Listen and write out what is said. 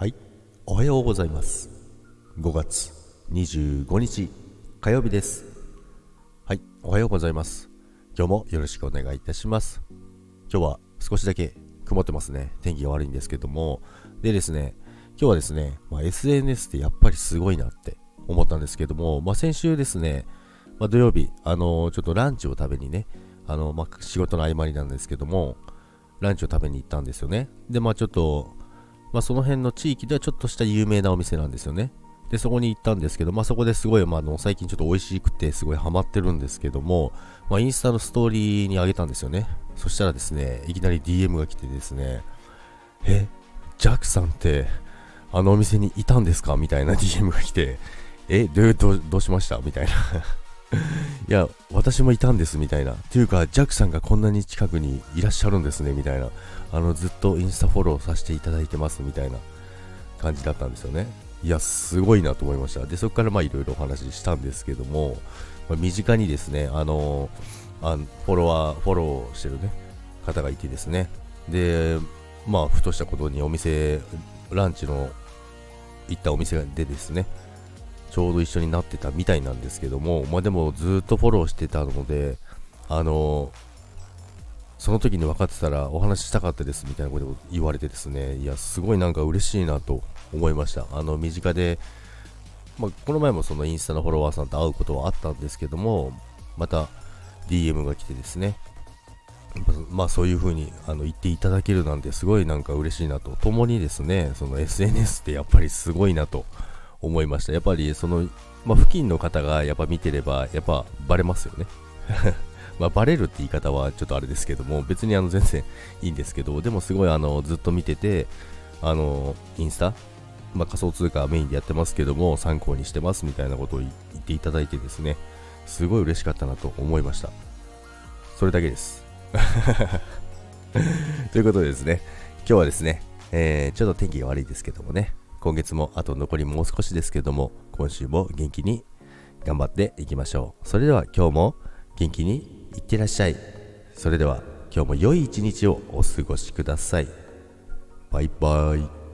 はい、おはようございます。5月25日火曜日です。はい、おはようございます。今日もよろしくお願いいたします。今日は少しだけ曇ってますね。天気が悪いんですけども。でですね、今日はですね、まあ、SNS ってやっぱりすごいなって思ったんですけども、まあ、先週ですね、まあ、土曜日、あのーちょっとランチを食べにね、あのまあ、仕事の合間になんですけども、ランチを食べに行ったんですよね。で、まあちょっと、まあその辺の地域ではちょっとした有名なお店なんですよね。で、そこに行ったんですけど、まあそこですごい、まああの最近ちょっと美味しくてすごいハマってるんですけども、まあインスタのストーリーにあげたんですよね。そしたらですね、いきなり DM が来てですね、え、ジャックさんってあのお店にいたんですか？みたいな DM が来て、え、どうどうどうしました？みたいな。いや、私もいたんですみたいな。っていうか、ジャックさんがこんなに近くにいらっしゃるんですねみたいな。あの、ずっとインスタフォローさせていただいてますみたいな感じだったんですよね。いや、すごいなと思いました。で、そこからいろいろお話ししたんですけども、ま身近にですね、あのあのフォロワー、フォローしてるね、方がいてですね。で、まあ、ふとしたことにお店、ランチの行ったお店でですね、ちょうど一緒になってたみたいなんですけども、まあでもずっとフォローしてたので、あのその時に分かってたらお話ししたかったですみたいなことを言われてですね、いや、すごいなんか嬉しいなと思いました。あの、身近で、まあ、この前もそのインスタのフォロワーさんと会うことはあったんですけども、また DM が来てですね、まあそういう風にあの言っていただけるなんてすごいなんか嬉しいなと、ともにですね、その SNS ってやっぱりすごいなと思いました。やっぱりその、まあ、付近の方がやっぱ見てれば、やっぱバレますよね。まあ、バレるって言い方はちょっとあれですけども、別にあの全然いいんですけど、でもすごいあのずっと見てて、あのインスタ、まあ、仮想通貨メインでやってますけども、参考にしてますみたいなことを言っていただいてですね、すごい嬉しかったなと思いました。それだけです。ということでですね、今日はですね、えーちょっと天気が悪いですけどもね、今月もあと残りもう少しですけども、今週も元気に頑張っていきましょう。それでは今日も元気にいってらっしゃい。それでは今日も良い一日をお過ごしください。バイバイ。